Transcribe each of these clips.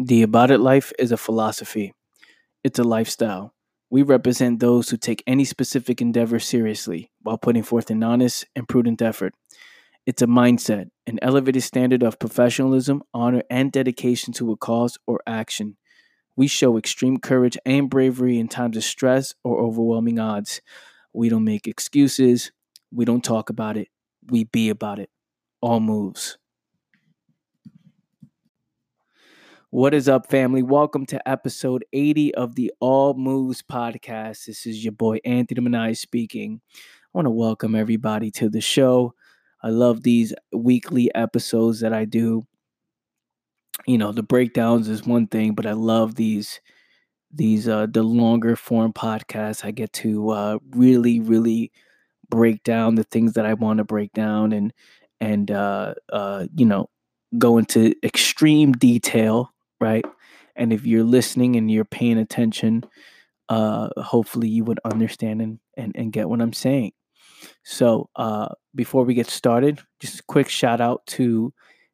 The About It Life is a philosophy, it's a lifestyle. We represent those who take any specific endeavor seriously while putting forth an honest and prudent effort. It's a mindset, an elevated standard of professionalism, honor, and dedication to a cause or action. We show extreme courage and bravery in times of stress or overwhelming odds. We don't make excuses, we don't talk about it, we be about it. All moves. What is up, family? Welcome to episode 80 of the All Moves podcast. This is your boy Anthony Manai speaking. I want to welcome everybody to the show. I love these weekly episodes that I do. You know, the breakdowns is one thing, but I love these these uh the longer form podcasts. I get to uh really, really break down the things that I want to break down and and uh uh you know go into extreme detail right? And if you're listening and you're paying attention, uh, hopefully you would understand and, and, and get what I'm saying. So uh, before we get started, just a quick shout out to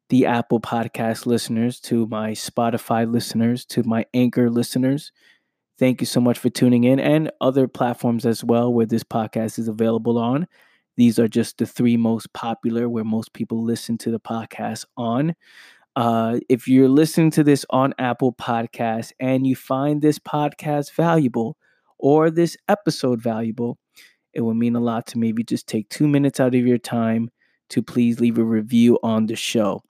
the Apple Podcast listeners, to my Spotify listeners, to my Anchor listeners. Thank you so much for tuning in and other platforms as well where this podcast is available on. These are just the three most popular where most people listen to the podcast on. Uh, if you're listening to this on Apple Podcasts and you find this podcast valuable or this episode valuable, it would mean a lot to maybe just take two minutes out of your time to please leave a review on the show.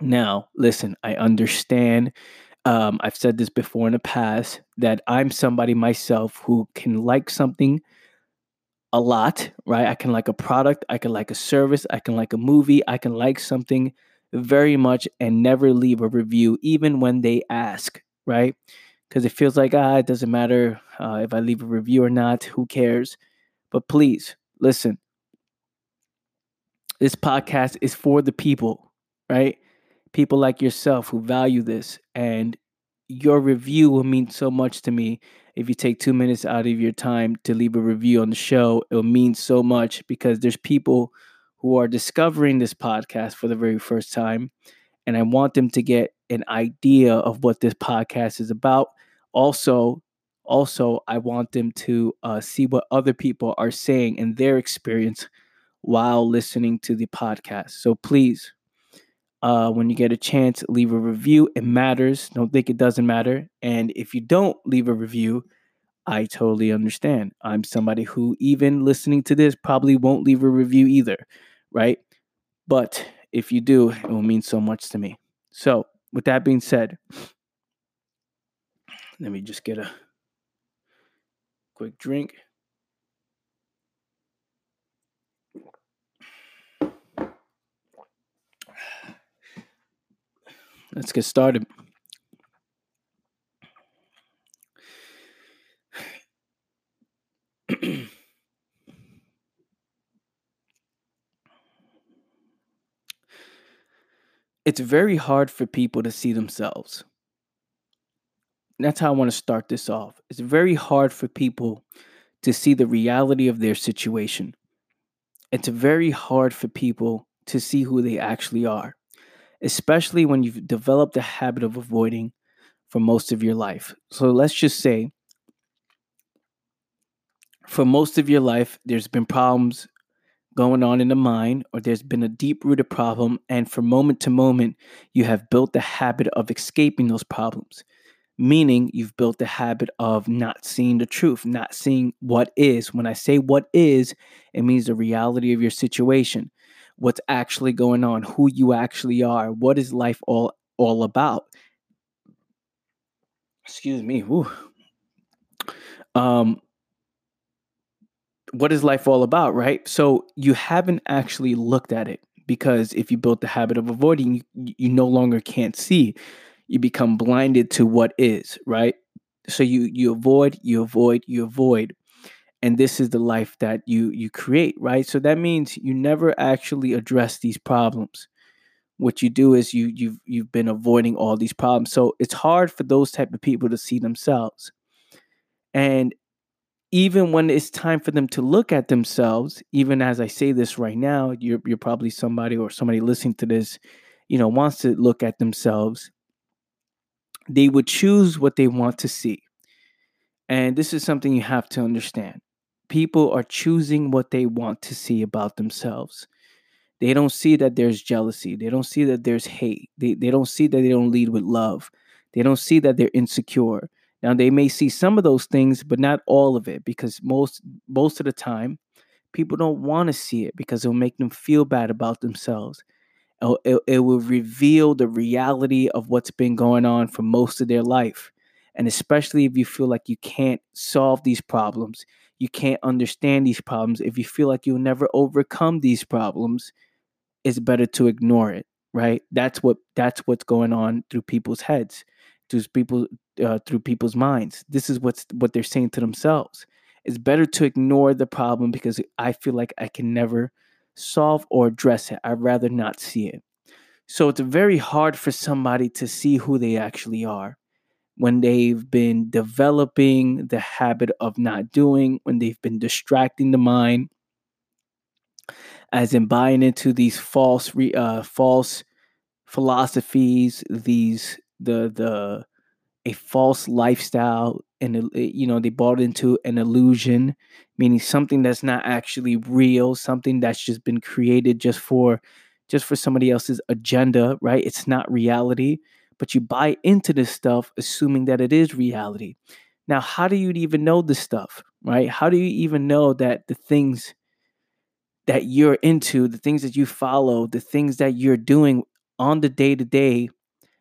Now, listen, I understand. Um, I've said this before in the past that I'm somebody myself who can like something a lot, right? I can like a product, I can like a service, I can like a movie, I can like something very much and never leave a review, even when they ask, right? Because it feels like, ah, it doesn't matter uh, if I leave a review or not, who cares? But please, listen. This podcast is for the people, right? People like yourself who value this. And your review will mean so much to me. If you take two minutes out of your time to leave a review on the show, it will mean so much because there's people who are discovering this podcast for the very first time. And I want them to get an idea of what this podcast is about. Also, also, I want them to uh, see what other people are saying in their experience while listening to the podcast. So please, uh, when you get a chance, leave a review. It matters. Don't think it doesn't matter. And if you don't leave a review, I totally understand. I'm somebody who, even listening to this, probably won't leave a review either right? But if you do, it will mean so much to me. So, with that being said, let me just get a quick drink. Let's get started. It's very hard for people to see themselves. that's how I want to start this off. It's very hard for people to see the reality of their situation. It's very hard for people to see who they actually are, especially when you've developed a habit of avoiding for most of your life. So let's just say for most of your life, there's been problems going on in the mind or there's been a deep rooted problem and from moment to moment you have built the habit of escaping those problems. Meaning you've built the habit of not seeing the truth not seeing what is. When i say what is it means the reality of your situation. What's actually going on who you actually are what is life all all about? Excuse me Whew. um what is life all about, right? So you haven't actually looked at it because if you built the habit of avoiding, you, you no longer can't see. You become blinded to what is, right? So you you avoid, you avoid, you avoid. And this is the life that you you create, right? So that means you never actually address these problems. What you do is you you've you've been avoiding all these problems. So it's hard for those type of people to see themselves. And even when it's time for them to look at themselves, even as I say this right now, you're you're probably somebody or somebody listening to this, you know, wants to look at themselves. they would choose what they want to see. And this is something you have to understand. People are choosing what they want to see about themselves. They don't see that there's jealousy. They don't see that there's hate. They, they don't see that they don't lead with love. They don't see that they're insecure. Now they may see some of those things, but not all of it, because most most of the time, people don't want to see it because it'll make them feel bad about themselves. It, it, it will reveal the reality of what's been going on for most of their life. And especially if you feel like you can't solve these problems, you can't understand these problems, if you feel like you'll never overcome these problems, it's better to ignore it, right? That's what that's what's going on through people's heads, through people uh, through people's minds. This is what's what they're saying to themselves. It's better to ignore the problem because I feel like I can never solve or address it. I'd rather not see it. So it's very hard for somebody to see who they actually are when they've been developing the habit of not doing, when they've been distracting the mind, as in buying into these false uh, false philosophies, these the the a false lifestyle and you know they bought into an illusion meaning something that's not actually real something that's just been created just for just for somebody else's agenda right? It's not reality but you buy into this stuff assuming that it is reality. Now how do you even know this stuff right? How do you even know that the things that you're into, the things that you follow, the things that you're doing on the day to day,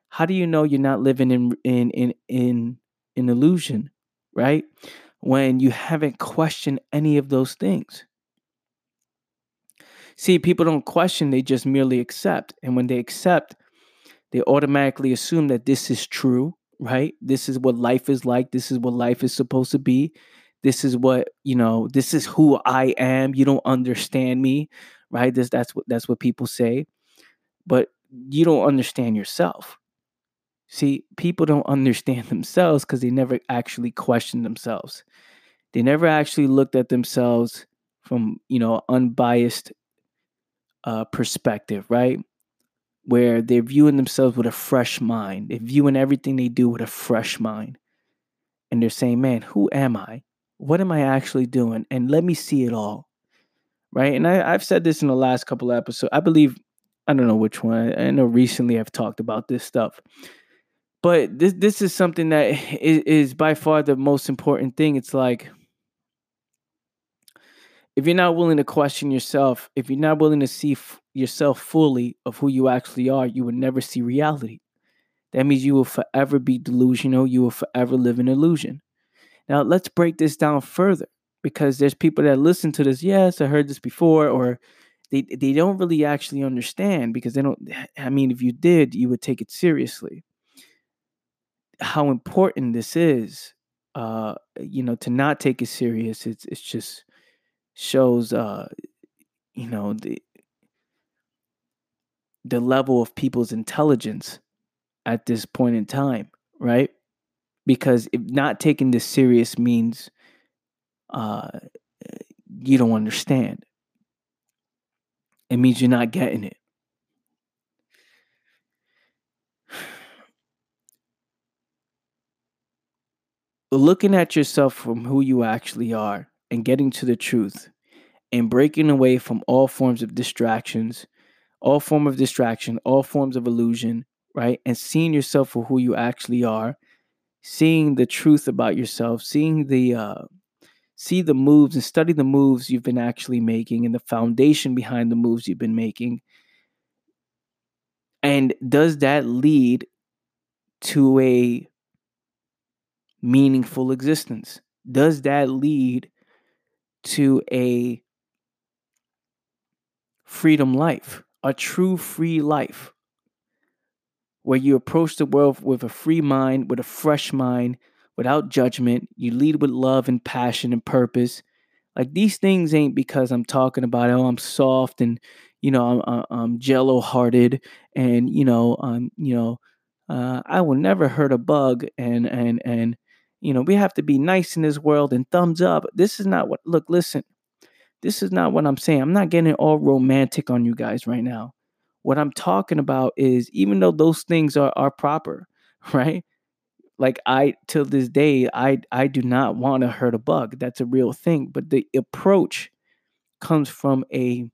how do you know you're not living in in in in in illusion, right? When you haven't questioned any of those things. See, people don't question, they just merely accept. And when they accept, they automatically assume that this is true, right? This is what life is like. This is what life is supposed to be this is what you know this is who i am you don't understand me right this that's what that's what people say but you don't understand yourself see people don't understand themselves because they never actually question themselves they never actually looked at themselves from you know unbiased uh, perspective right where they're viewing themselves with a fresh mind they're viewing everything they do with a fresh mind and they're saying man who am i what am I actually doing? And let me see it all. Right. And I, I've said this in the last couple of episodes. I believe, I don't know which one. I know recently I've talked about this stuff. But this this is something that is, is by far the most important thing. It's like if you're not willing to question yourself, if you're not willing to see f- yourself fully of who you actually are, you will never see reality. That means you will forever be delusional. You will forever live in illusion. Now, let's break this down further because there's people that listen to this. Yes, I heard this before, or they, they don't really actually understand because they don't. I mean, if you did, you would take it seriously. How important this is, uh, you know, to not take it serious. It's it's just shows, uh, you know, the the level of people's intelligence at this point in time, right? because if not taking this serious means uh, you don't understand. It means you're not getting it. Looking at yourself from who you actually are and getting to the truth and breaking away from all forms of distractions, all form of distraction, all forms of illusion, right? And seeing yourself for who you actually are seeing the truth about yourself, seeing the uh, see the moves and study the moves you've been actually making and the foundation behind the moves you've been making. And does that lead to a meaningful existence? Does that lead to a freedom life, a true free life? where you approach the world with a free mind, with a fresh mind, without judgment. You lead with love and passion and purpose. Like these things ain't because I'm talking about oh I'm soft and you know I'm I'm jello hearted and you know I'm you know uh, I will never hurt a bug and and and you know we have to be nice in this world and thumbs up. This is not what look listen. This is not what I'm saying. I'm not getting all romantic on you guys right now. What I'm talking about is even though those things are, are proper, right? Like I till this day, I I do not want to hurt a bug. That's a real thing. But the approach comes from a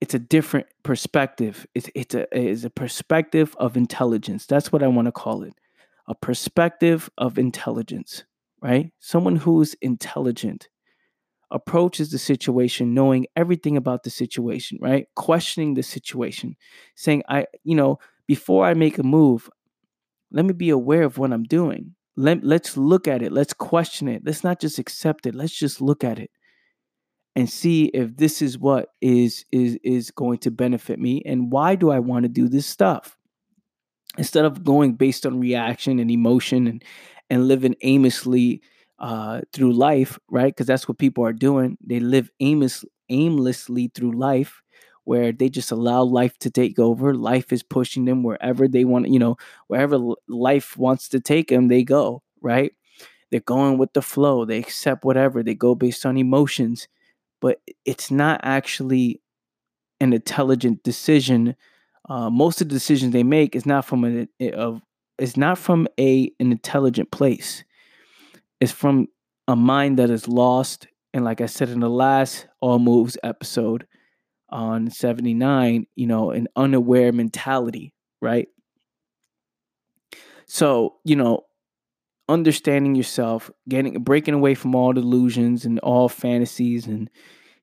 it's a different perspective. It's it's a it's a perspective of intelligence. That's what I want to call it. A perspective of intelligence, right? Someone who's intelligent approaches the situation knowing everything about the situation, right? Questioning the situation, saying I, you know, before I make a move, let me be aware of what I'm doing. Let, let's look at it. Let's question it. Let's not just accept it. Let's just look at it and see if this is what is is is going to benefit me and why do I want to do this stuff. Instead of going based on reaction and emotion and and living aimlessly uh, through life, right? Because that's what people are doing. They live aimless, aimlessly through life, where they just allow life to take over. Life is pushing them wherever they want, you know, wherever life wants to take them, they go, right? They're going with the flow. They accept whatever. They go based on emotions, but it's not actually an intelligent decision. Uh, most of the decisions they make is not from a of is not from a an intelligent place It's from a mind that is lost. And like I said in the last All Moves episode on 79, you know, an unaware mentality, right? So, you know, understanding yourself, getting breaking away from all delusions and all fantasies and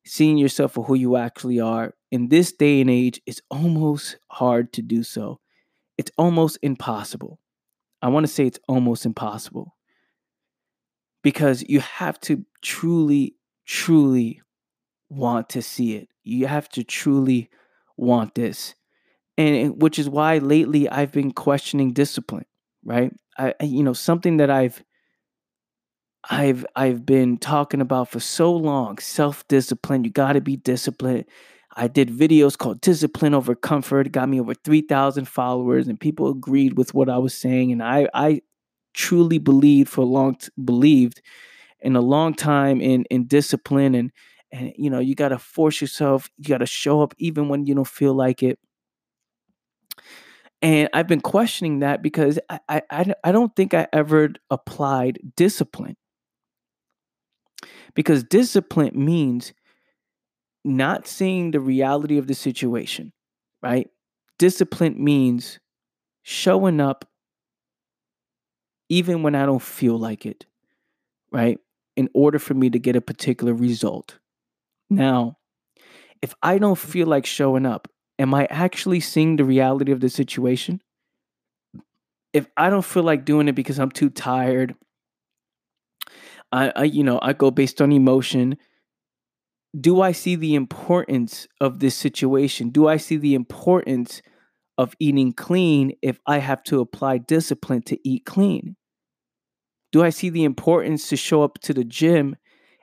seeing yourself for who you actually are in this day and age is almost hard to do so. It's almost impossible. I want to say it's almost impossible because you have to truly, truly want to see it. You have to truly want this. And which is why lately I've been questioning discipline, right? I you know, something that I've I've I've been talking about for so long, self-discipline, you got to be disciplined. I did videos called Discipline Over Comfort, got me over 3,000 followers and people agreed with what I was saying and I I truly believed for a long t- believed in a long time in in discipline and and you know you got to force yourself you got to show up even when you don't feel like it and i've been questioning that because I, I i don't think i ever applied discipline because discipline means not seeing the reality of the situation right discipline means showing up even when I don't feel like it, right? In order for me to get a particular result. Now, if I don't feel like showing up, am I actually seeing the reality of the situation? If I don't feel like doing it because I'm too tired, I, I you know, I go based on emotion. Do I see the importance of this situation? Do I see the importance of eating clean if I have to apply discipline to eat clean? Do I see the importance to show up to the gym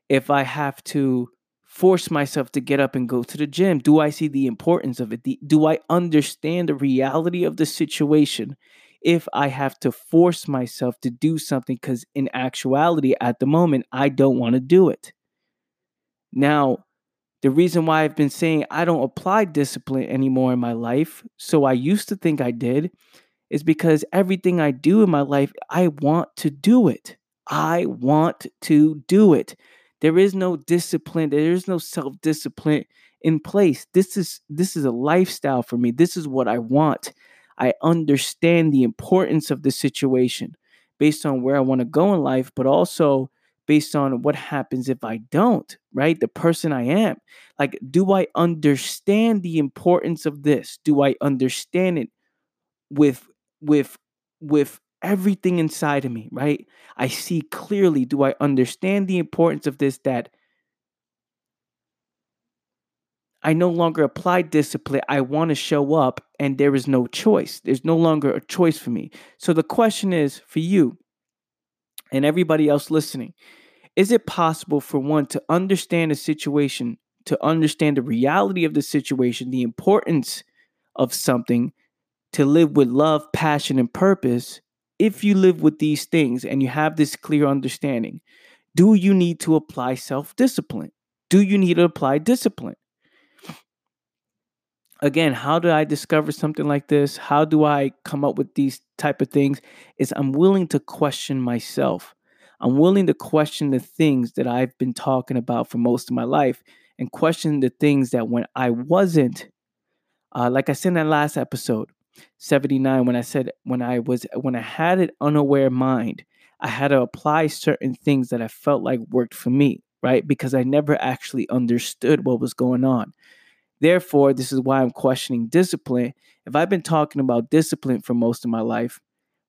if I have to force myself to get up and go to the gym? Do I see the importance of it? Do I understand the reality of the situation if I have to force myself to do something because in actuality, at the moment, I don't want to do it? Now, the reason why I've been saying I don't apply discipline anymore in my life, so I used to think I did, is because everything I do in my life, I want to do it. I want to do it. There is no discipline, there is no self-discipline in place. This is this is a lifestyle for me. This is what I want. I understand the importance of the situation based on where I want to go in life, but also based on what happens if I don't, right? The person I am. Like, do I understand the importance of this? Do I understand it with with with everything inside of me, right? I see clearly. Do I understand the importance of this that I no longer apply discipline. I want to show up and there is no choice. There's no longer a choice for me. So the question is for you and everybody else listening is it possible for one to understand a situation, to understand the reality of the situation, the importance of something, to live with love, passion, and purpose, if you live with these things and you have this clear understanding, do you need to apply self discipline? Do you need to apply discipline? Again, how do I discover something like this? How do I come up with these type of things? Is I'm willing to question myself. I'm willing to question the things that I've been talking about for most of my life and question the things that when I wasn't, uh, like I said in that last episode, 79, when I said when I was when I had an unaware mind, I had to apply certain things that I felt like worked for me, right? Because I never actually understood what was going on. Therefore, this is why I'm questioning discipline. If I've been talking about discipline for most of my life,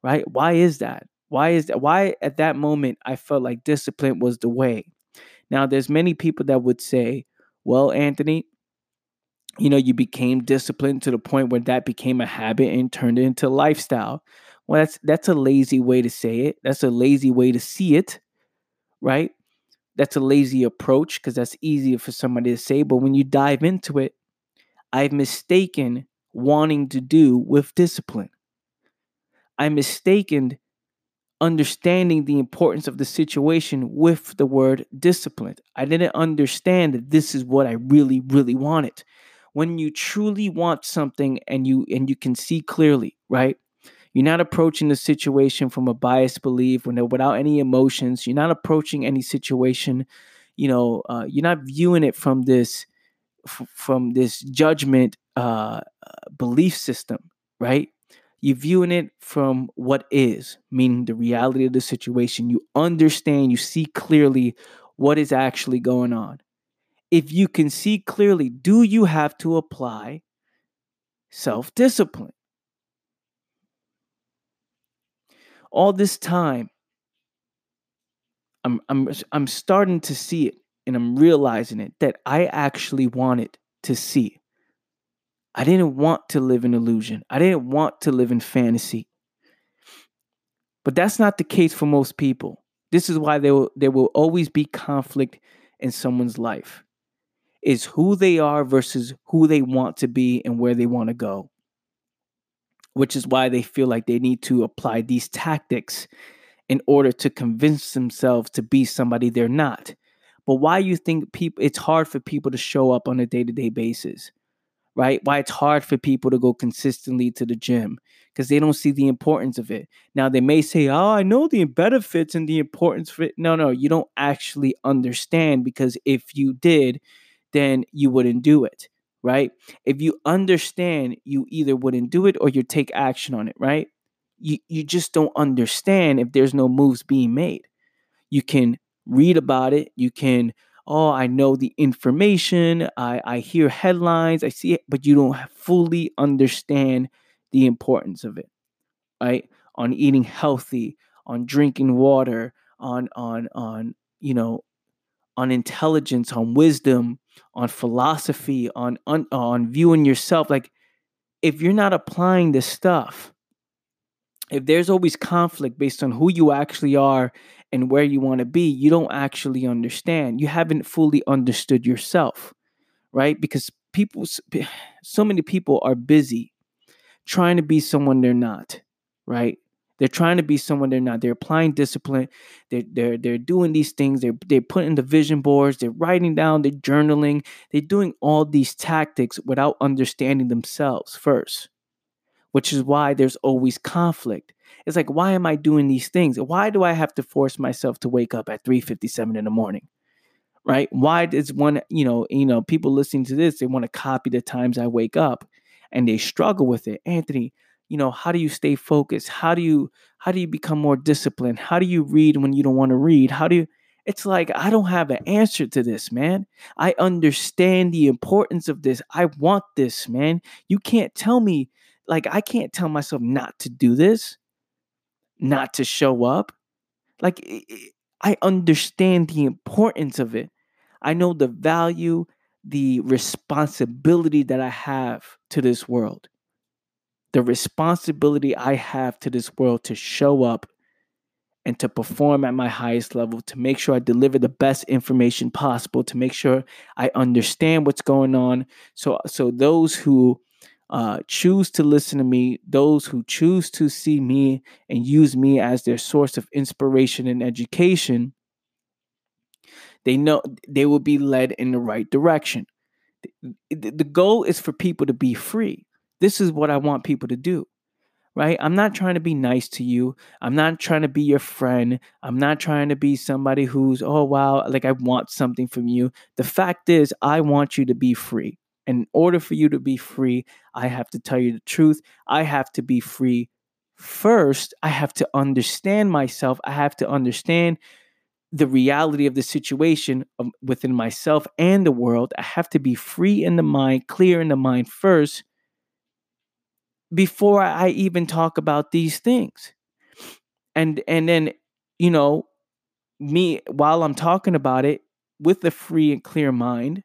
right? Why is that? Why is that? Why at that moment I felt like discipline was the way? Now, there's many people that would say, well, Anthony, you know, you became disciplined to the point where that became a habit and turned it into lifestyle. Well, that's that's a lazy way to say it. That's a lazy way to see it, right? That's a lazy approach because that's easier for somebody to say. But when you dive into it, I've mistaken wanting to do with discipline. I mistaken understanding the importance of the situation with the word discipline. I didn't understand that this is what I really, really wanted. When you truly want something and you and you can see clearly, right? You're not approaching the situation from a biased belief, when without any emotions. You're not approaching any situation, you know. Uh, you're not viewing it from this f- from this judgment uh, belief system, right? You're viewing it from what is, meaning the reality of the situation. You understand, you see clearly what is actually going on. If you can see clearly, do you have to apply self discipline? All this time, I'm, I'm, I'm starting to see it and I'm realizing it that I actually wanted to see. I didn't want to live in illusion. I didn't want to live in fantasy. But that's not the case for most people. This is why there will, there will always be conflict in someone's life. Is who they are versus who they want to be and where they want to go. Which is why they feel like they need to apply these tactics in order to convince themselves to be somebody they're not. But why you think people it's hard for people to show up on a day-to-day basis? Right? Why it's hard for people to go consistently to the gym because they don't see the importance of it. Now they may say, "Oh, I know the benefits and the importance for it." No, no, you don't actually understand because if you did, then you wouldn't do it, right? If you understand, you either wouldn't do it or you take action on it, right? You you just don't understand if there's no moves being made. You can read about it. You can, oh, I know the information. I, I hear headlines. I see it, but you don't fully understand the importance of it, right? On eating healthy, on drinking water, on on on you know, on intelligence, on wisdom, on philosophy, on on, on viewing yourself. Like, if you're not applying this stuff, if there's always conflict based on who you actually are and where you want to be, you don't actually understand. You haven't fully understood yourself, right? Because people, so many people are busy trying to be someone they're not, right? They're trying to be someone they're not. They're applying discipline. They're they're they're doing these things. They're they're putting the vision boards. They're writing down. They're journaling. They're doing all these tactics without understanding themselves first, which is why there's always conflict. It's like, why am I doing these things? Why do I have to force myself to wake up at 3:57 in the morning? Right? Why does one, you know, you know, people listening to this, they want to copy the times I wake up and they struggle with it. Anthony, you know, how do you stay focused? How do you how do you become more disciplined? How do you read when you don't want to read? How do you it's like I don't have an answer to this, man. I understand the importance of this. I want this, man. You can't tell me like I can't tell myself not to do this not to show up. Like, I understand the importance of it. I know the value, the responsibility that I have to this world. The responsibility I have to this world to show up and to perform at my highest level, to make sure I deliver the best information possible, to make sure I understand what's going on. So, so those who uh, choose to listen to me, those who choose to see me and use me as their source of inspiration and education, they know they will be led in the right direction. The goal is for people to be free. This is what I want people to do right? I'm not trying to be nice to you. I'm not trying to be your friend. I'm not trying to be somebody who's, oh, wow, like I want something from you. The fact is, I want you to be free. In order for you to be free, I have to tell you the truth. I have to be free first. I have to understand myself. I have to understand the reality of the situation um, within myself and the world. I have to be free in the mind, clear in the mind first before I even talk about these things. And and then, you know, me while I'm talking about it with a free and clear mind,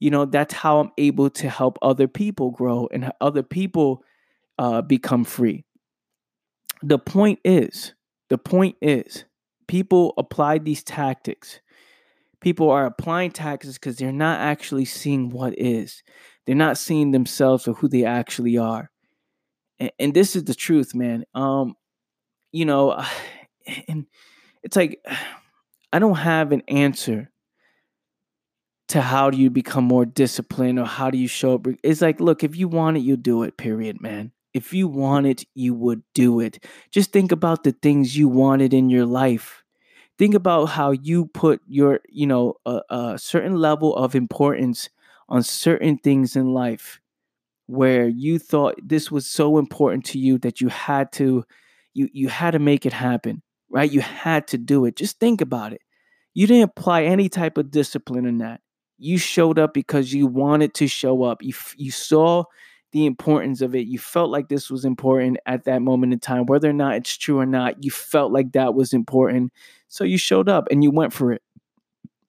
you know, that's how I'm able to help other people grow and other people uh, become free. The point is, the point is, people apply these tactics. People are applying tactics because they're not actually seeing what is. They're not seeing themselves or who they actually are and, and this is the truth, man. Um, you know, and it's like I don't have an answer to how do you become more disciplined or how do you show up. It's like, look, if you want it, you do it, period, man. If you want it, you would do it. Just think about the things you wanted in your life. Think about how you put your, you know, a, a certain level of importance on certain things in life where you thought this was so important to you that you had to you you had to make it happen right you had to do it just think about it you didn't apply any type of discipline in that you showed up because you wanted to show up you you saw the importance of it you felt like this was important at that moment in time whether or not it's true or not you felt like that was important so you showed up and you went for it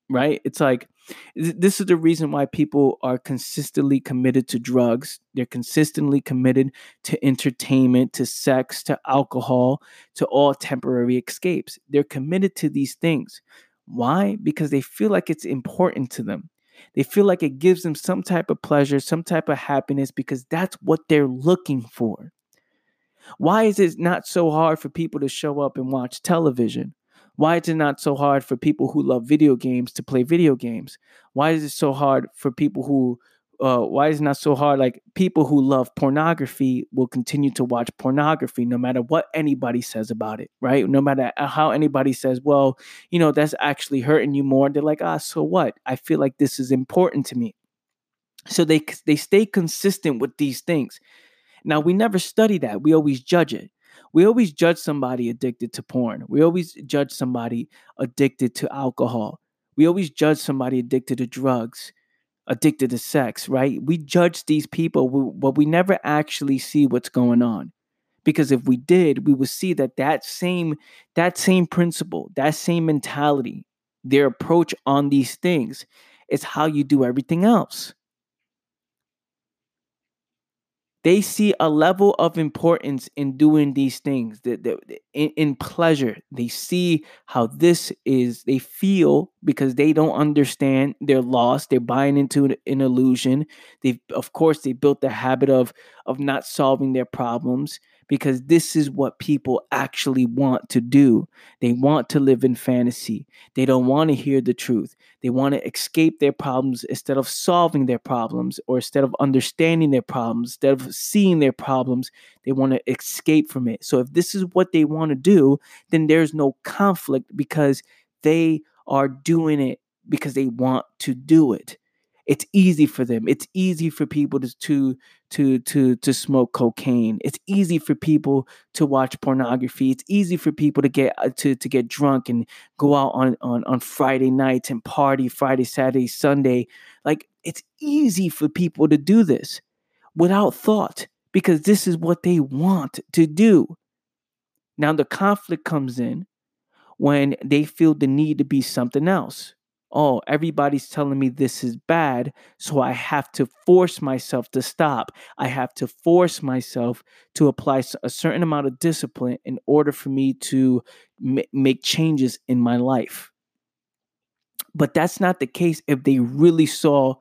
right it's like this is the reason why people are consistently committed to drugs. They're consistently committed to entertainment, to sex, to alcohol, to all temporary escapes. They're committed to these things. Why? Because they feel like it's important to them. They feel like it gives them some type of pleasure, some type of happiness, because that's what they're looking for. Why is it not so hard for people to show up and watch television? Why is it not so hard for people who love video games to play video games? Why is it so hard for people who uh, why is it not so hard? Like people who love pornography will continue to watch pornography no matter what anybody says about it, right? No matter how anybody says, well, you know, that's actually hurting you more. They're like, ah, so what? I feel like this is important to me. So they they stay consistent with these things. Now we never study that. We always judge it we always judge somebody addicted to porn. We always judge somebody addicted to alcohol. We always judge somebody addicted to drugs, addicted to sex, right? We judge these people, but we never actually see what's going on. Because if we did, we would see that that same that same principle, that same mentality, their approach on these things is how you do everything else they see a level of importance in doing these things that, in, in, pleasure. They see how this is they feel because they don't understand they're lost they're buying into an, an illusion. They of course they built the habit of of not solving their problems because this is what people actually want to do. They want to live in fantasy. They don't want to hear the truth. They want to escape their problems instead of solving their problems or instead of understanding their problems, instead of seeing their problems, they want to escape from it. So if this is what they want to do, then there's no conflict because they are doing it because they want to do it it's easy for them. It's easy for people to to to to smoke cocaine. It's easy for people to watch pornography. It's easy for people to get uh, to to get drunk and go out on on on friday nights and party friday saturday sunday. Like it's easy for people to do this without thought because this is what they want to do. Now the conflict comes in when they feel the need to be something else oh, everybody's telling me this is bad, so I have to force myself to stop. I have to force myself to apply a certain amount of discipline in order for me to m- make changes in my life. But that's not the case if they really saw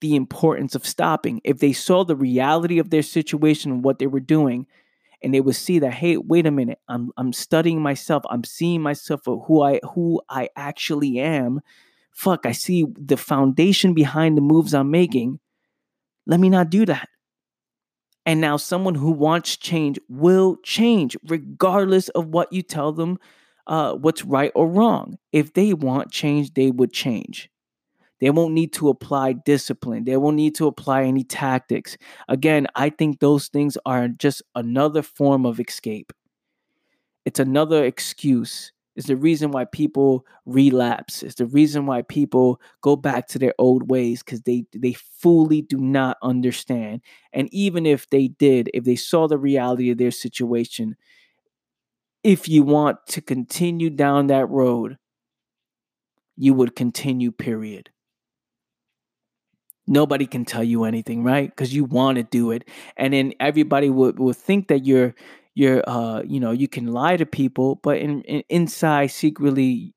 the importance of stopping. If they saw the reality of their situation and what they were doing, and they would see that, hey, wait a minute, I'm I'm studying myself, I'm seeing myself for who I who I actually am fuck, I see the foundation behind the moves I'm making. Let me not do that. And now someone who wants change will change regardless of what you tell them uh, what's right or wrong. If they want change, they would change. They won't need to apply discipline. They won't need to apply any tactics. Again, I think those things are just another form of escape. It's another excuse. It's the reason why people relapse. It's the reason why people go back to their old ways because they they fully do not understand. And even if they did, if they saw the reality of their situation, if you want to continue down that road, you would continue, period. Nobody can tell you anything, right? Because you want to do it. And then everybody would, would think that you're you're uh you know you can lie to people but in, in inside secretly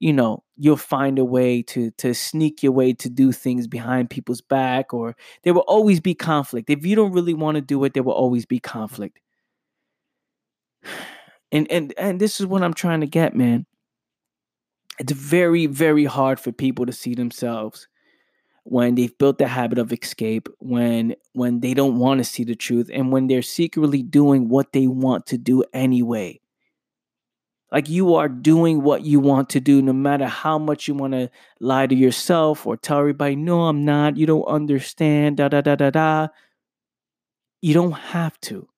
you know you'll find a way to to sneak your way to do things behind people's back or there will always be conflict. If you don't really want to do it there will always be conflict. And and and this is what I'm trying to get, man. It's very very hard for people to see themselves when they've built the habit of escape, when when they don't want to see the truth and when they're secretly doing what they want to do anyway. Like you are doing what you want to do, no matter how much you want to lie to yourself or tell everybody, no, I'm not. You don't understand. Da da da da da. You don't have to.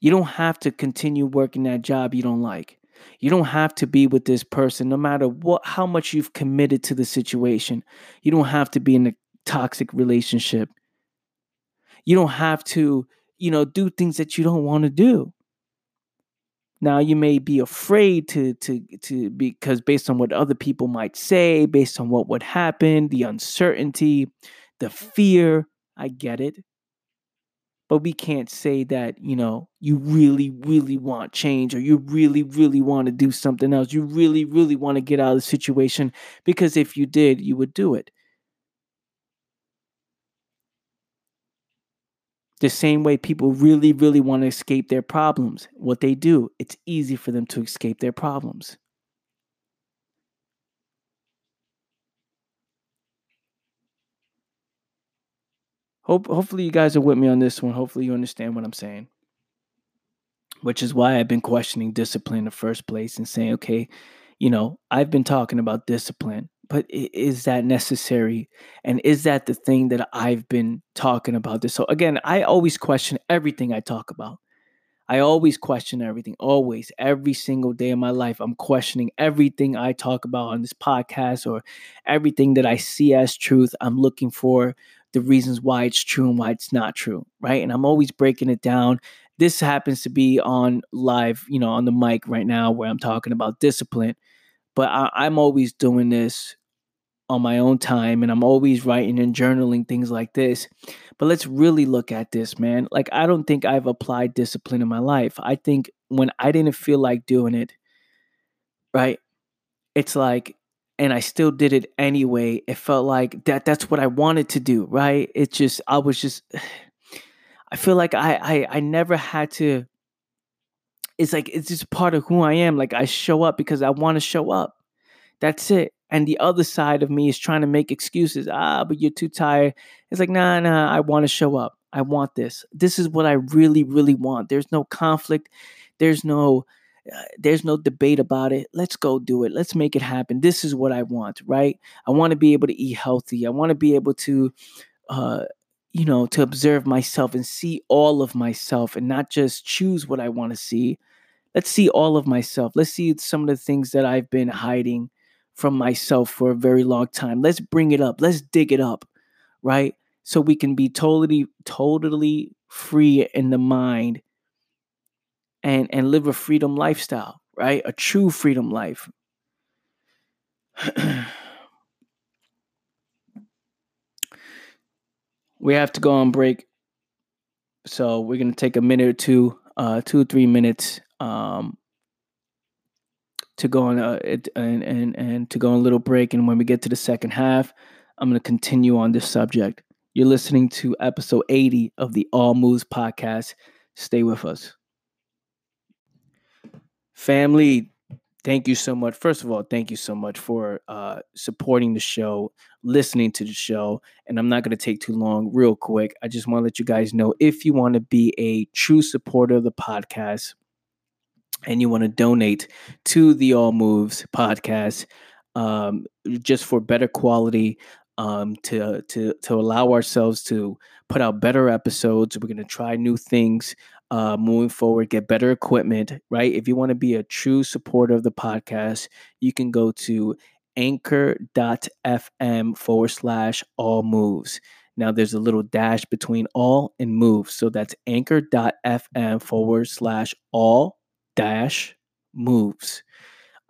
You don't have to continue working that job you don't like. You don't have to be with this person no matter what how much you've committed to the situation. You don't have to be in a toxic relationship. You don't have to, you know, do things that you don't want to do. Now you may be afraid to to to because based on what other people might say, based on what would happen, the uncertainty, the fear, I get it but we can't say that you know you really really want change or you really really want to do something else. You really really want to get out of the situation because if you did you would do it. The same way people really really want to escape their problems what they do it's easy for them to escape their problems Hope hopefully you guys are with me on this one. Hopefully you understand what I'm saying. Which is why I've been questioning discipline in the first place and saying, okay, you know, I've been talking about discipline, but is that necessary? And is that the thing that I've been talking about? This so again, I always question everything I talk about. I always question everything, always, every single day of my life. I'm questioning everything I talk about on this podcast or everything that I see as truth. I'm looking for the reasons why it's true and why it's not true, right? And I'm always breaking it down. This happens to be on live, you know, on the mic right now where I'm talking about discipline, but I, I'm always doing this on my own time and I'm always writing and journaling things like this. But let's really look at this, man. Like, I don't think I've applied discipline in my life. I think when I didn't feel like doing it, right? It's like and I still did it anyway. It felt like that that's what I wanted to do, right? It just I was just I feel like I I I never had to it's like it's just part of who I am. Like I show up because I want to show up. That's it. And the other side of me is trying to make excuses. Ah, but you're too tired. It's like, nah, nah, I want to show up. I want this. This is what I really, really want. There's no conflict. There's no uh, there's no debate about it. Let's go do it. Let's make it happen. This is what I want, right? I want to be able to eat healthy. I want to be able to, uh, you know, to observe myself and see all of myself and not just choose what I want to see. Let's see all of myself. Let's see some of the things that I've been hiding from myself for a very long time. Let's bring it up. Let's dig it up, right? So we can be totally, totally free in the mind and and live a freedom lifestyle, right? A true freedom life. we have to go on break. So we're gonna take a minute or two, uh, two or three minutes, um, to go on a, and and and to go on a little break. And when we get to the second half, I'm gonna continue on this subject. You're listening to episode 80 of the All Moves podcast. Stay with us. Family, thank you so much. First of all, thank you so much for uh, supporting the show, listening to the show. And I'm not going to take too long, real quick. I just want to let you guys know if you want to be a true supporter of the podcast and you want to donate to the All Moves podcast um, just for better quality. Um, to to to allow ourselves to put out better episodes. We're gonna try new things uh, moving forward, get better equipment, right? If you want to be a true supporter of the podcast, you can go to anchor.fm forward slash all moves. Now there's a little dash between all and moves. So that's anchor.fm forward slash all dash moves.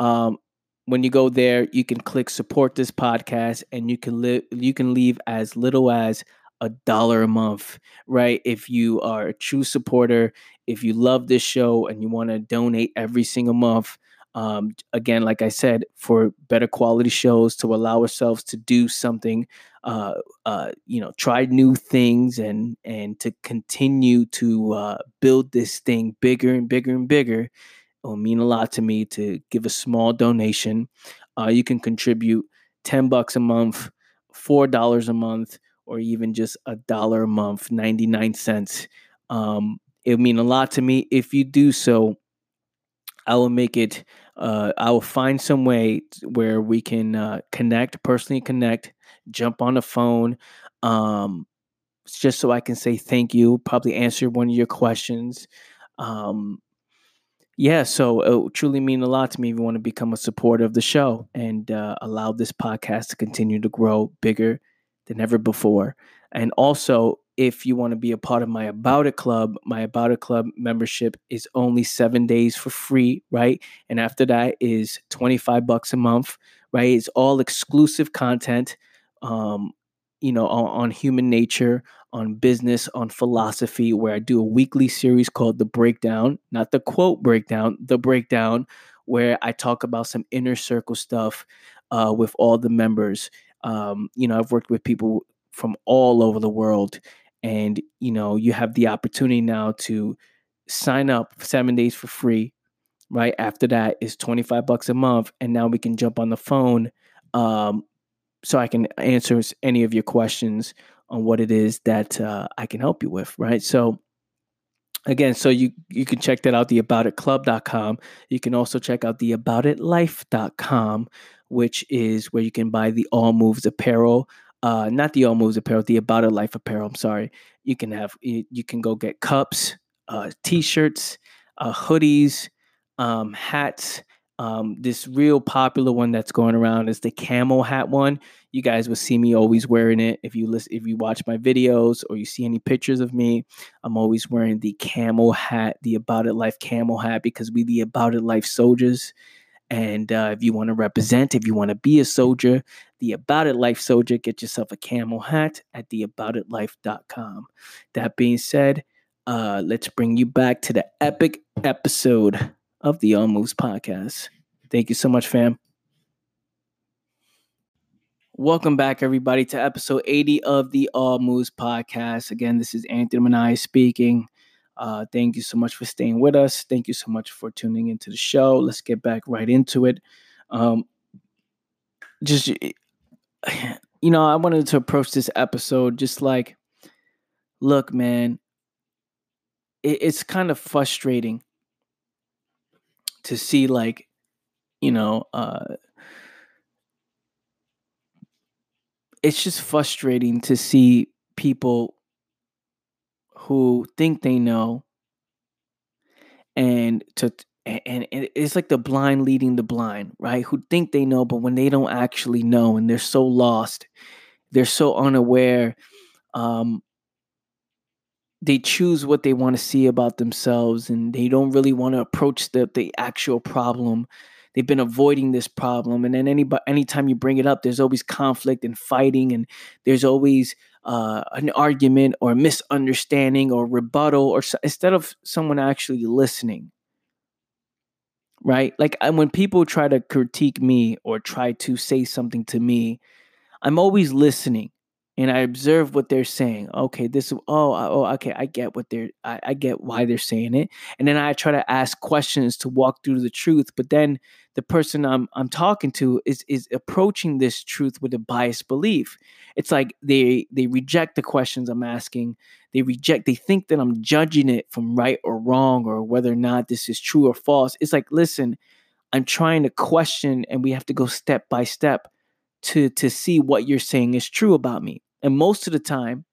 Um, when you go there, you can click support this podcast and you can live you can leave as little as a dollar a month, right? If you are a true supporter, if you love this show and you want to donate every single month, um, again, like I said, for better quality shows to allow ourselves to do something, uh, uh, you know, try new things and and to continue to uh, build this thing bigger and bigger and bigger. It will mean a lot to me to give a small donation. Uh, you can contribute ten bucks a month, four dollars a month or even just a dollar a month, 99 cents. Um, it would mean a lot to me. If you do so, I will make it, uh, I will find some way where we can uh, connect, personally connect, jump on the phone, um, just so I can say thank you, probably answer one of your questions. Um, yeah, so it would truly mean a lot to me if you want to become a supporter of the show and uh, allow this podcast to continue to grow bigger than ever before. And also, if you want to be a part of my About It Club, my About It Club membership is only seven days for free, right? And after that is 25 bucks a month, right? It's all exclusive content, um, you know, on, on human nature, on business, on philosophy, where I do a weekly series called The Breakdown, not the quote breakdown, The Breakdown, where I talk about some inner circle stuff uh, with all the members um, you know, I've worked with people from all over the world, and you know, you have the opportunity now to sign up seven days for free. Right after that is twenty five bucks a month, and now we can jump on the phone, um, so I can answer any of your questions on what it is that uh, I can help you with. Right, so again so you you can check that out the aboutitclub.com you can also check out the aboutitlife.com which is where you can buy the All Moves apparel. Uh, not the All Moves apparel, the About It Life apparel. I'm sorry. You can have you, you can go get cups, uh, t-shirts, uh, hoodies, um, hats. Um, this real popular one that's going around is the camel hat one. You guys will see me always wearing it. If you listen, if you watch my videos or you see any pictures of me, I'm always wearing the camel hat, the About It Life camel hat, because we the About It Life soldiers. And uh, if you want to represent, if you want to be a soldier, the About It Life soldier, get yourself a camel hat at theaboutitlife.com. That being said, uh, let's bring you back to the epic episode of the All Moves podcast. Thank you so much, fam. Welcome back, everybody, to episode 80 of the All Moves podcast. Again, this is Anthony Manai speaking. Uh, thank you so much for staying with us. Thank you so much for tuning into the show. Let's get back right into it. Um, just, you know, I wanted to approach this episode just like, look, man, it, it's kind of frustrating to see, like, you know, uh, it's just frustrating to see people who think they know and to and, it's like the blind leading the blind, right? Who think they know, but when they don't actually know and they're so lost, they're so unaware, um, they choose what they want to see about themselves and they don't really want to approach the, the actual problem. They've been avoiding this problem. And then anybody anytime you bring it up, there's always conflict and fighting, and there's always uh, an argument or misunderstanding or rebuttal or instead of someone actually listening right like when people try to critique me or try to say something to me i'm always listening and I observe what they're saying. Okay, this oh oh okay, I get what they're I, I get why they're saying it, and then I try to ask questions to walk through the truth. But then the person I'm I'm talking to is is approaching this truth with a biased belief. It's like they they reject the questions I'm asking. They reject. They think that I'm judging it from right or wrong or whether or not this is true or false. It's like listen, I'm trying to question, and we have to go step by step to to see what you're saying is true about me and most of the time,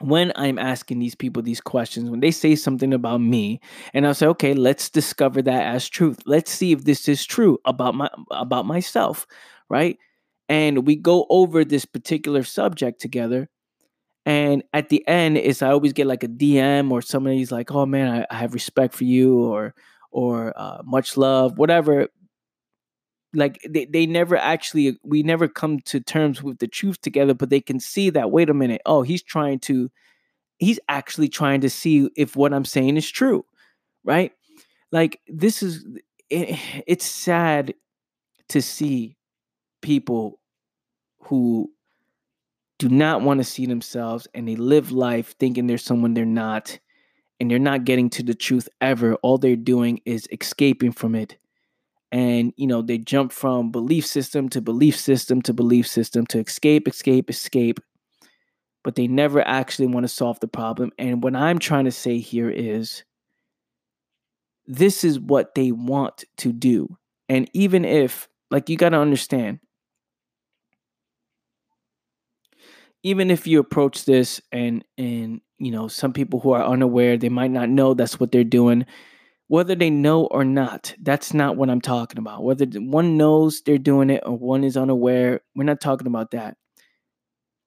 when I'm asking these people these questions, when they say something about me, and I'll say, okay, let's discover that as truth. Let's see if this is true about my about myself, right? And we go over this particular subject together. And at the end, is I always get like a DM or somebody's like, "Oh man, I, I have respect for you," or or uh, much love, whatever like they, they never actually we never come to terms with the truth together but they can see that wait a minute oh he's trying to he's actually trying to see if what i'm saying is true right? Like this is it, it's sad to see people who do not want to see themselves and they live life thinking they're someone they're not and they're not getting to the truth ever. All they're doing is escaping from it and you know they jump from belief system to belief system to belief system to escape escape escape. But they never actually want to solve the problem. And what i'm trying to say here is this is what they want to do. And even if like you got to understand even if you approach this and and you know some people who are unaware they might not know that's what they're doing whether they know or not, that's not what I'm talking about. Whether one knows they're doing it or one is unaware, we're not talking about that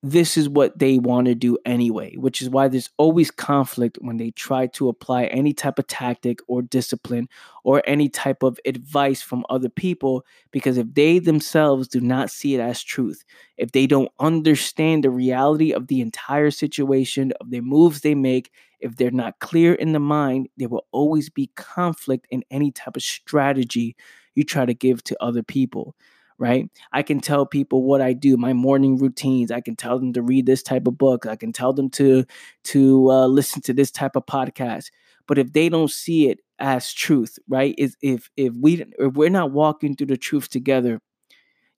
this is what they want to do anyway, which is why there's always conflict when they try to apply any type of tactic or discipline or any type of advice from other people. Because if they themselves do not see it as truth, if they don't understand the reality of the entire situation, of their moves they make, if they're not clear in the mind, there will always be conflict in any type of strategy you try to give to other people right? I can tell people what I do, my morning routines. I can tell them to read this type of book. I can tell them to to uh, listen to this type of podcast. But if they don't see it as truth, right? Is if if we if we're not walking through the truth together,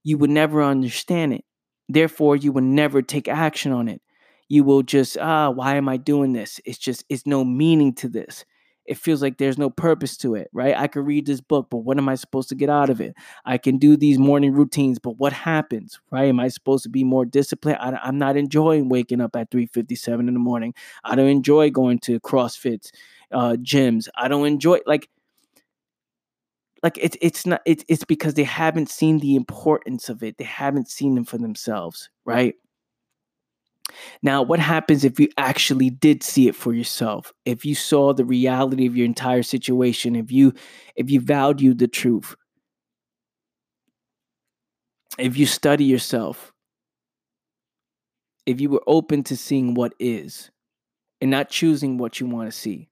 you would never understand it. Therefore, you would never take action on it. You will just ah, why am I doing this? It's just it's no meaning to this it feels like there's no purpose to it, right? I could read this book, but what am I supposed to get out of it? I can do these morning routines, but what happens, right? Am I supposed to be more disciplined? I, am not enjoying waking up at 3:57 in the morning. I don't enjoy going to CrossFit uh, gyms. I don't enjoy like like it's it's not it's it's because they haven't seen the importance of it. They haven't seen them for themselves, right? Now, what happens if you actually did see it for yourself? If you saw the reality of your entire situation, if you if you valued the truth, if you study yourself, if you were open to seeing what is and not choosing what you want to see.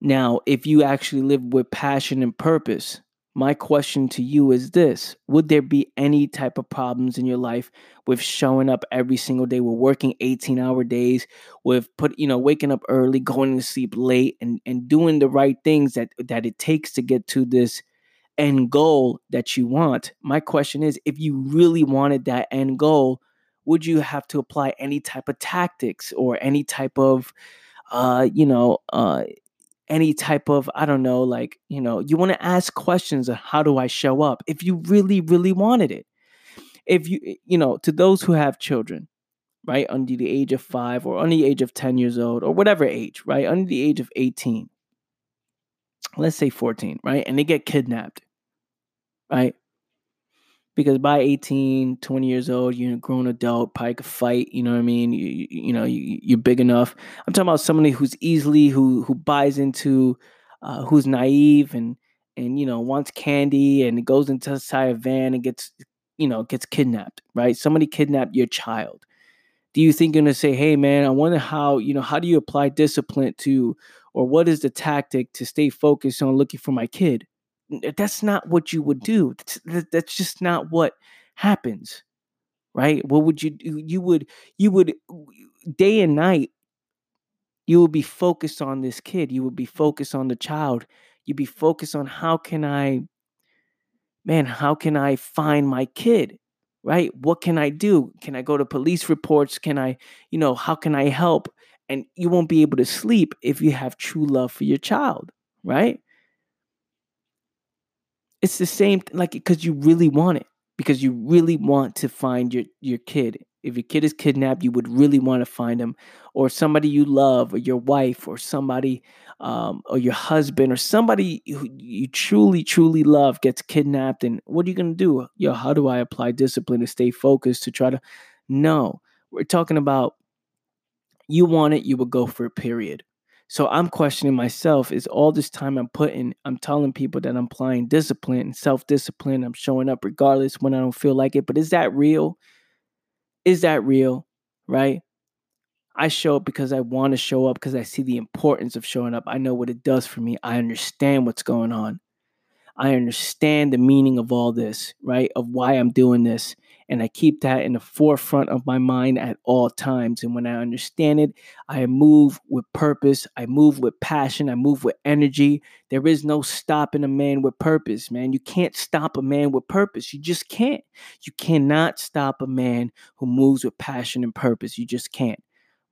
Now, if you actually live with passion and purpose, my question to you is this Would there be any type of problems in your life with showing up every single day, with working 18 hour days, with put, you know, waking up early, going to sleep late, and, and doing the right things that, that it takes to get to this end goal that you want? My question is if you really wanted that end goal, would you have to apply any type of tactics or any type of uh, you know, uh, any type of i don't know like you know you want to ask questions of how do i show up? if you really really wanted it. If you eh, you know to those who have children right under the age of 5 or under the age of 10 years old or whatever age right under the age of 18 let's say 14 right and they get kidnapped right because by 18 20 years old you're a grown adult probably could fight you know what i mean? You, you know you, are big enough. I'm talking about somebody who's easily who who buys into uh, who's naive and and you know wants candy and goes into a van and gets you know gets kidnapped right? Somebody kidnapped your child. Do you think you're going to say hey man i wonder how you know how do you apply discipline to or what is the tactic to stay focused on looking for my kid Eh, that's not what you would do. That's, that's just not what happens, right? What would you do? You would, you would, day and night, you would be focused on this kid. You would be focused on the child. You'd be focused on how can I, man, how can I find my kid? Right? What can I do? Can I go to police reports? Can I, you know, how can I help? And you won't be able to sleep if you have true love for your child, right? It's the same, like, because you really want it, because you really want to find your your kid. If your kid is kidnapped, you would really want to find him, or somebody you love, or your wife, or somebody, um, or your husband, or somebody who you truly, truly love gets kidnapped. And what are you gonna do? Yo, how do I apply discipline to stay focused to try to? No, we're talking about you want it, you would go for a period. So I'm questioning myself is all this time I'm putting, I'm telling people that I'm applying discipline and self discipline. I'm showing up regardless when I don't feel like it. But is that real? Is that real? Right? I show up because I want to show up because I see the importance of showing up. I know what it does for me. I understand what's going on. I understand the meaning of all this, right? Of why I'm doing this. And I keep that in the forefront of my mind at all times. And when I understand it, I move with purpose. I move with passion. I move with energy. There is no stopping a man with purpose, man. You can't stop a man with purpose. You just can't. You cannot stop a man who moves with passion and purpose. You just can't,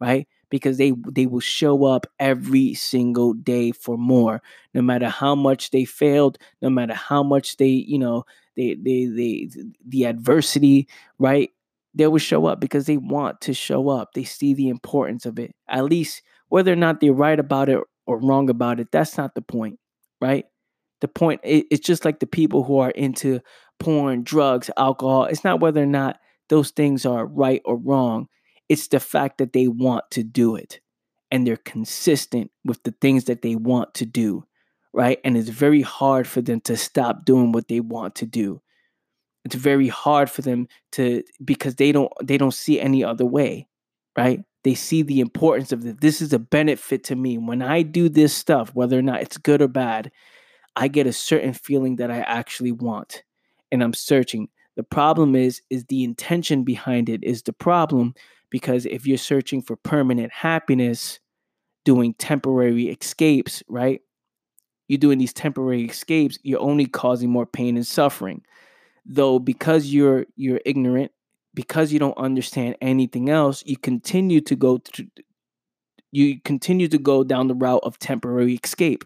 right? Because they they will show up every single day for more. No matter how much they failed no matter how much they you know they they they the adversity right? They will show up because they want to show up. They see the importance of it. At least whether or not they're right about it or wrong about it that's not the point right? The point it's just like the people who are into porn drugs alcohol. It's not whether or not those things are right or wrong it's the fact that they want to do it and they're consistent with the things that they want to do, right? And it's very hard for them to stop doing what they want to do. It's very hard for them to because they don't they don't see any other way, right? They see the importance of this. This is a benefit to me. When I do this stuff, whether or not it's good or bad, I get a certain feeling that I actually want. And I'm searching. The problem is is the intention behind it is the problem because if you're searching for permanent happiness, doing temporary escapes, right? You're doing these temporary escapes, you're only causing more pain and suffering. Though because you're you're ignorant, because you don't understand anything else, you continue to go to you continue to go down the route of temporary escape,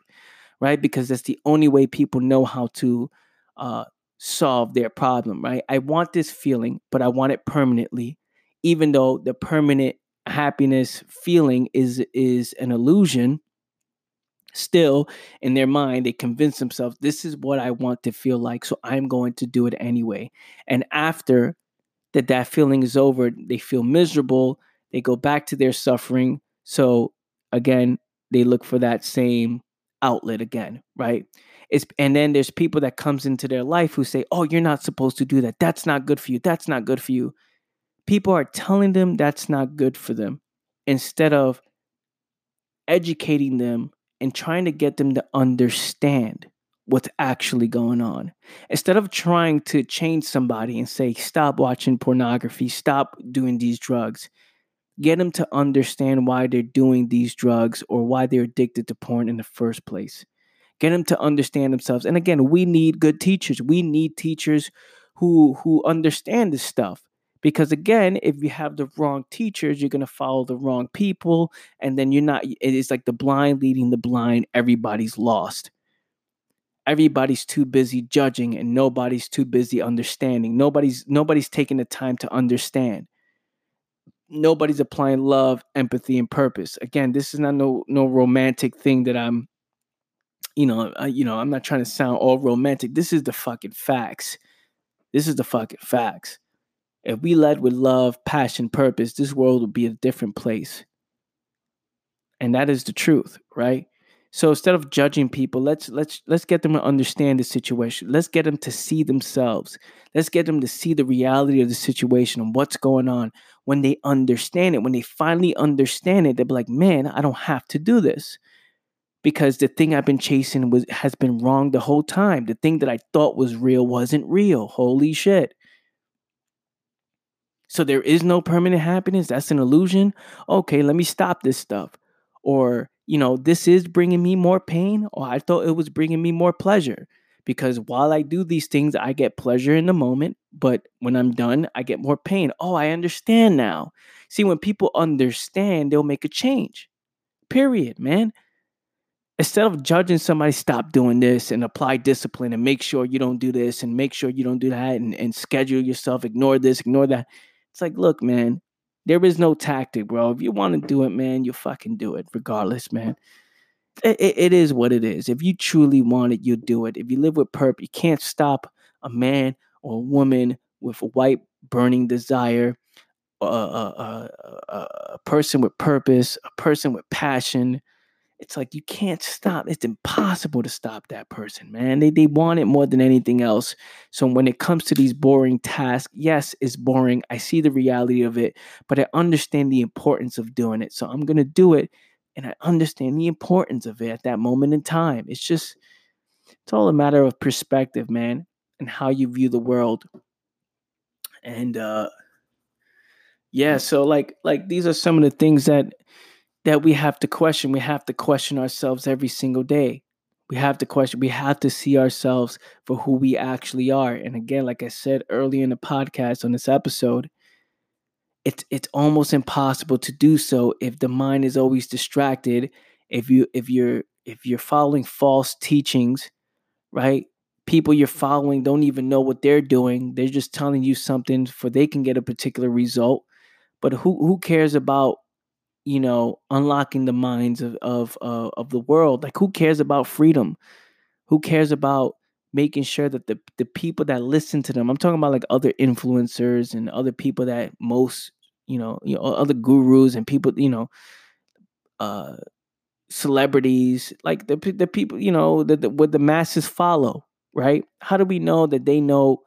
right? Because that's the only way people know how to uh, solve their problem, right? I want this feeling, but I want it permanently even though the permanent happiness feeling is is an illusion still in their mind they convince themselves this is what i want to feel like so i'm going to do it anyway. And after that that feeling is over they feel miserable they go back to their suffering. So again they look for that same outlet again right? It's and then there's people that comes into their life who say oh you're not supposed to do that. That's not good for you. That's not good for you people are telling them that's not good for them instead of educating them and trying to get them to understand what's actually going on. Instead of trying to change somebody and say, stop watching pornography, stop doing these drugs, get them to understand why they're doing these drugs or why they're addicted to porn in the first place. Get them to understand themselves. And again, we need good teachers. We need teachers who who understand this stuff. Because again, if you have the wrong teachers, you're going to follow the wrong people. And then you're not, it is like the blind leading the blind. Everybody's lost. Everybody's too busy judging and nobody's too busy understanding. Nobody's nobody's taking the time to understand. Nobody's applying love, empathy, and purpose. Again, this is not no no romantic thing that I'm, you know, I, you know, I'm not trying to sound all romantic. This is the fucking facts. This is the fucking facts. If we led with love, passion, purpose, this world would be a different place. And that is the truth, right? So instead of judging people, let's let's let's get them to understand the situation. Let's get them to see themselves. Let's get them to see the reality of the situation and what's going on. When they understand it, when they finally understand it, they'll be like, "Man, I don't have to do this." Because the thing I've been chasing was has been wrong the whole time. The thing that I thought was real wasn't real. Holy shit. So there is no permanent happiness. That's an illusion. Okay, let me stop this stuff. Or, you know, this is bringing me more pain. Or I thought it was bringing me more pleasure. Because while I do these things, I get pleasure in the moment. But when I'm done, I get more pain. Oh, I understand now. See, when people understand, they'll make a change. Period, man instead of judging somebody, stop doing this and apply discipline and make sure you don't do this and make sure you don't do that and, and schedule yourself, ignore this, ignore that. It's like, look, man, there is no tactic, bro. If you want to do it, man, you fucking do it, regardless, man. It, it, it is what it is. If you truly want it, you do it. If you live with perp, you can't stop a man or a woman with a white burning desire, a, a, a, a person with purpose, a person with passion, it's like you can't stop. It's impossible to stop that person, man. They they want it more than anything else. So when it comes to these boring tasks, yes, it's boring. I see the reality of it, but I understand the importance of doing it. So I'm gonna do it, and I understand the importance of it at that moment in time. It's just it's all a matter of perspective, man, and how you view the world. And uh yeah, so like like these are some of the things that that we have to question. We have to question ourselves every single day. We have to question, we have to see ourselves for who we actually are. And again, like I said earlier in the podcast on this episode, it's it's almost impossible to do so if the mind is always distracted, if you if you're if you're following false teachings, right? People you're following don't even know what they're doing. They're just telling you something for they can get a particular result. But who who cares about you know, unlocking the minds of of uh, of the world. Like, who cares about freedom? Who cares about making sure that the the people that listen to them? I'm talking about like other influencers and other people that most you know, you know, other gurus and people, you know, uh, celebrities, like the the people, you know, that the, what the masses follow, right? How do we know that they know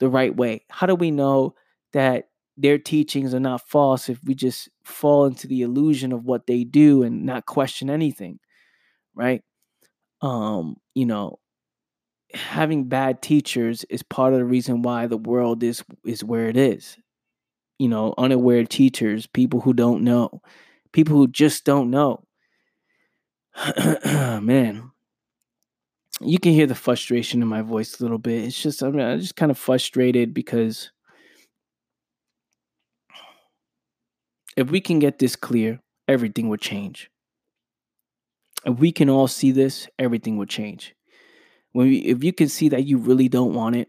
the right way? How do we know that their teachings are not false if we just fall into the illusion of what they do and not question anything right? Um you know having bad teachers is part of the reason why the world is is where it is. You know unaware teachers people who don't know people who just don't know. Man you can hear the frustration in my voice a little bit. It's just I mean, i'm just kind of frustrated because If we can get this clear, everything will change. If we can all see this, everything will change. When we, if you can see that you really don't want it,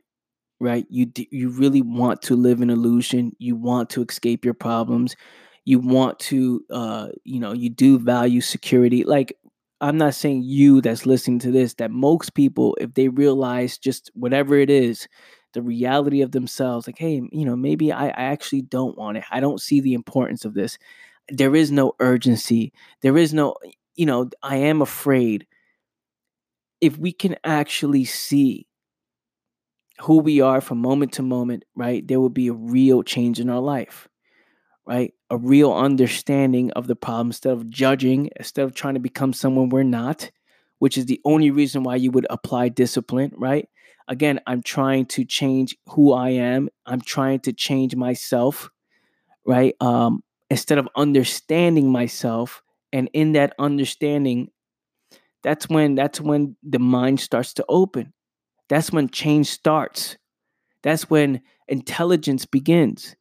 right? You you really want to live in illusion. You want to escape your problems. You want to, uh, you know, you do value security. Like I'm not saying you that's listening to this that most people, if they realize just whatever it is, the reality of themselves like hey you know maybe I, I actually don't want it. I don't see the importance of this. There is no urgency. There is no you know i am afraid. If we can actually see who we are from moment to moment right there will be a real change in our life right? A real understanding of the problem. Instead of judging instead of trying to become someone we're not which is the only reason why you would apply discipline right again, I'm trying to change who I am. I'm trying to change myself, right? Um, instead of understanding myself, and in that understanding, that's when that's when the mind starts to open. That's when change starts. That's when intelligence begins,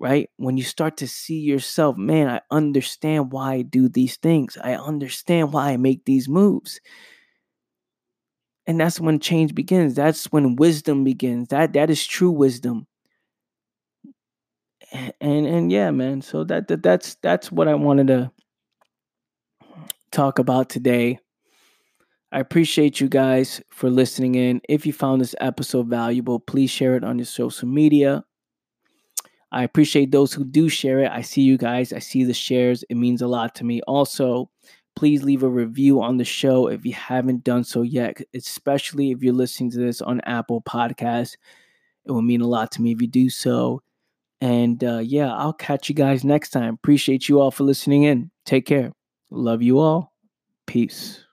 right? When you start to see yourself, man, I understand why I do these things. I understand why I make these moves and that's when change begins that's when wisdom begins that that is true wisdom and and, yeah man so that, that that's that's what i wanted to talk about today i appreciate you guys for listening in if you found this episode valuable please share it on your social media I appreciate those who do share it. I see you guys. I see the shares. It means a lot to me. Also, please leave a review on the show if you haven't done so yet, especially if you're listening to this on Apple Podcasts. It will mean a lot to me if you do so. And uh, yeah, I'll catch you guys next time. Appreciate you all for listening in. Take care. Love you all. Peace.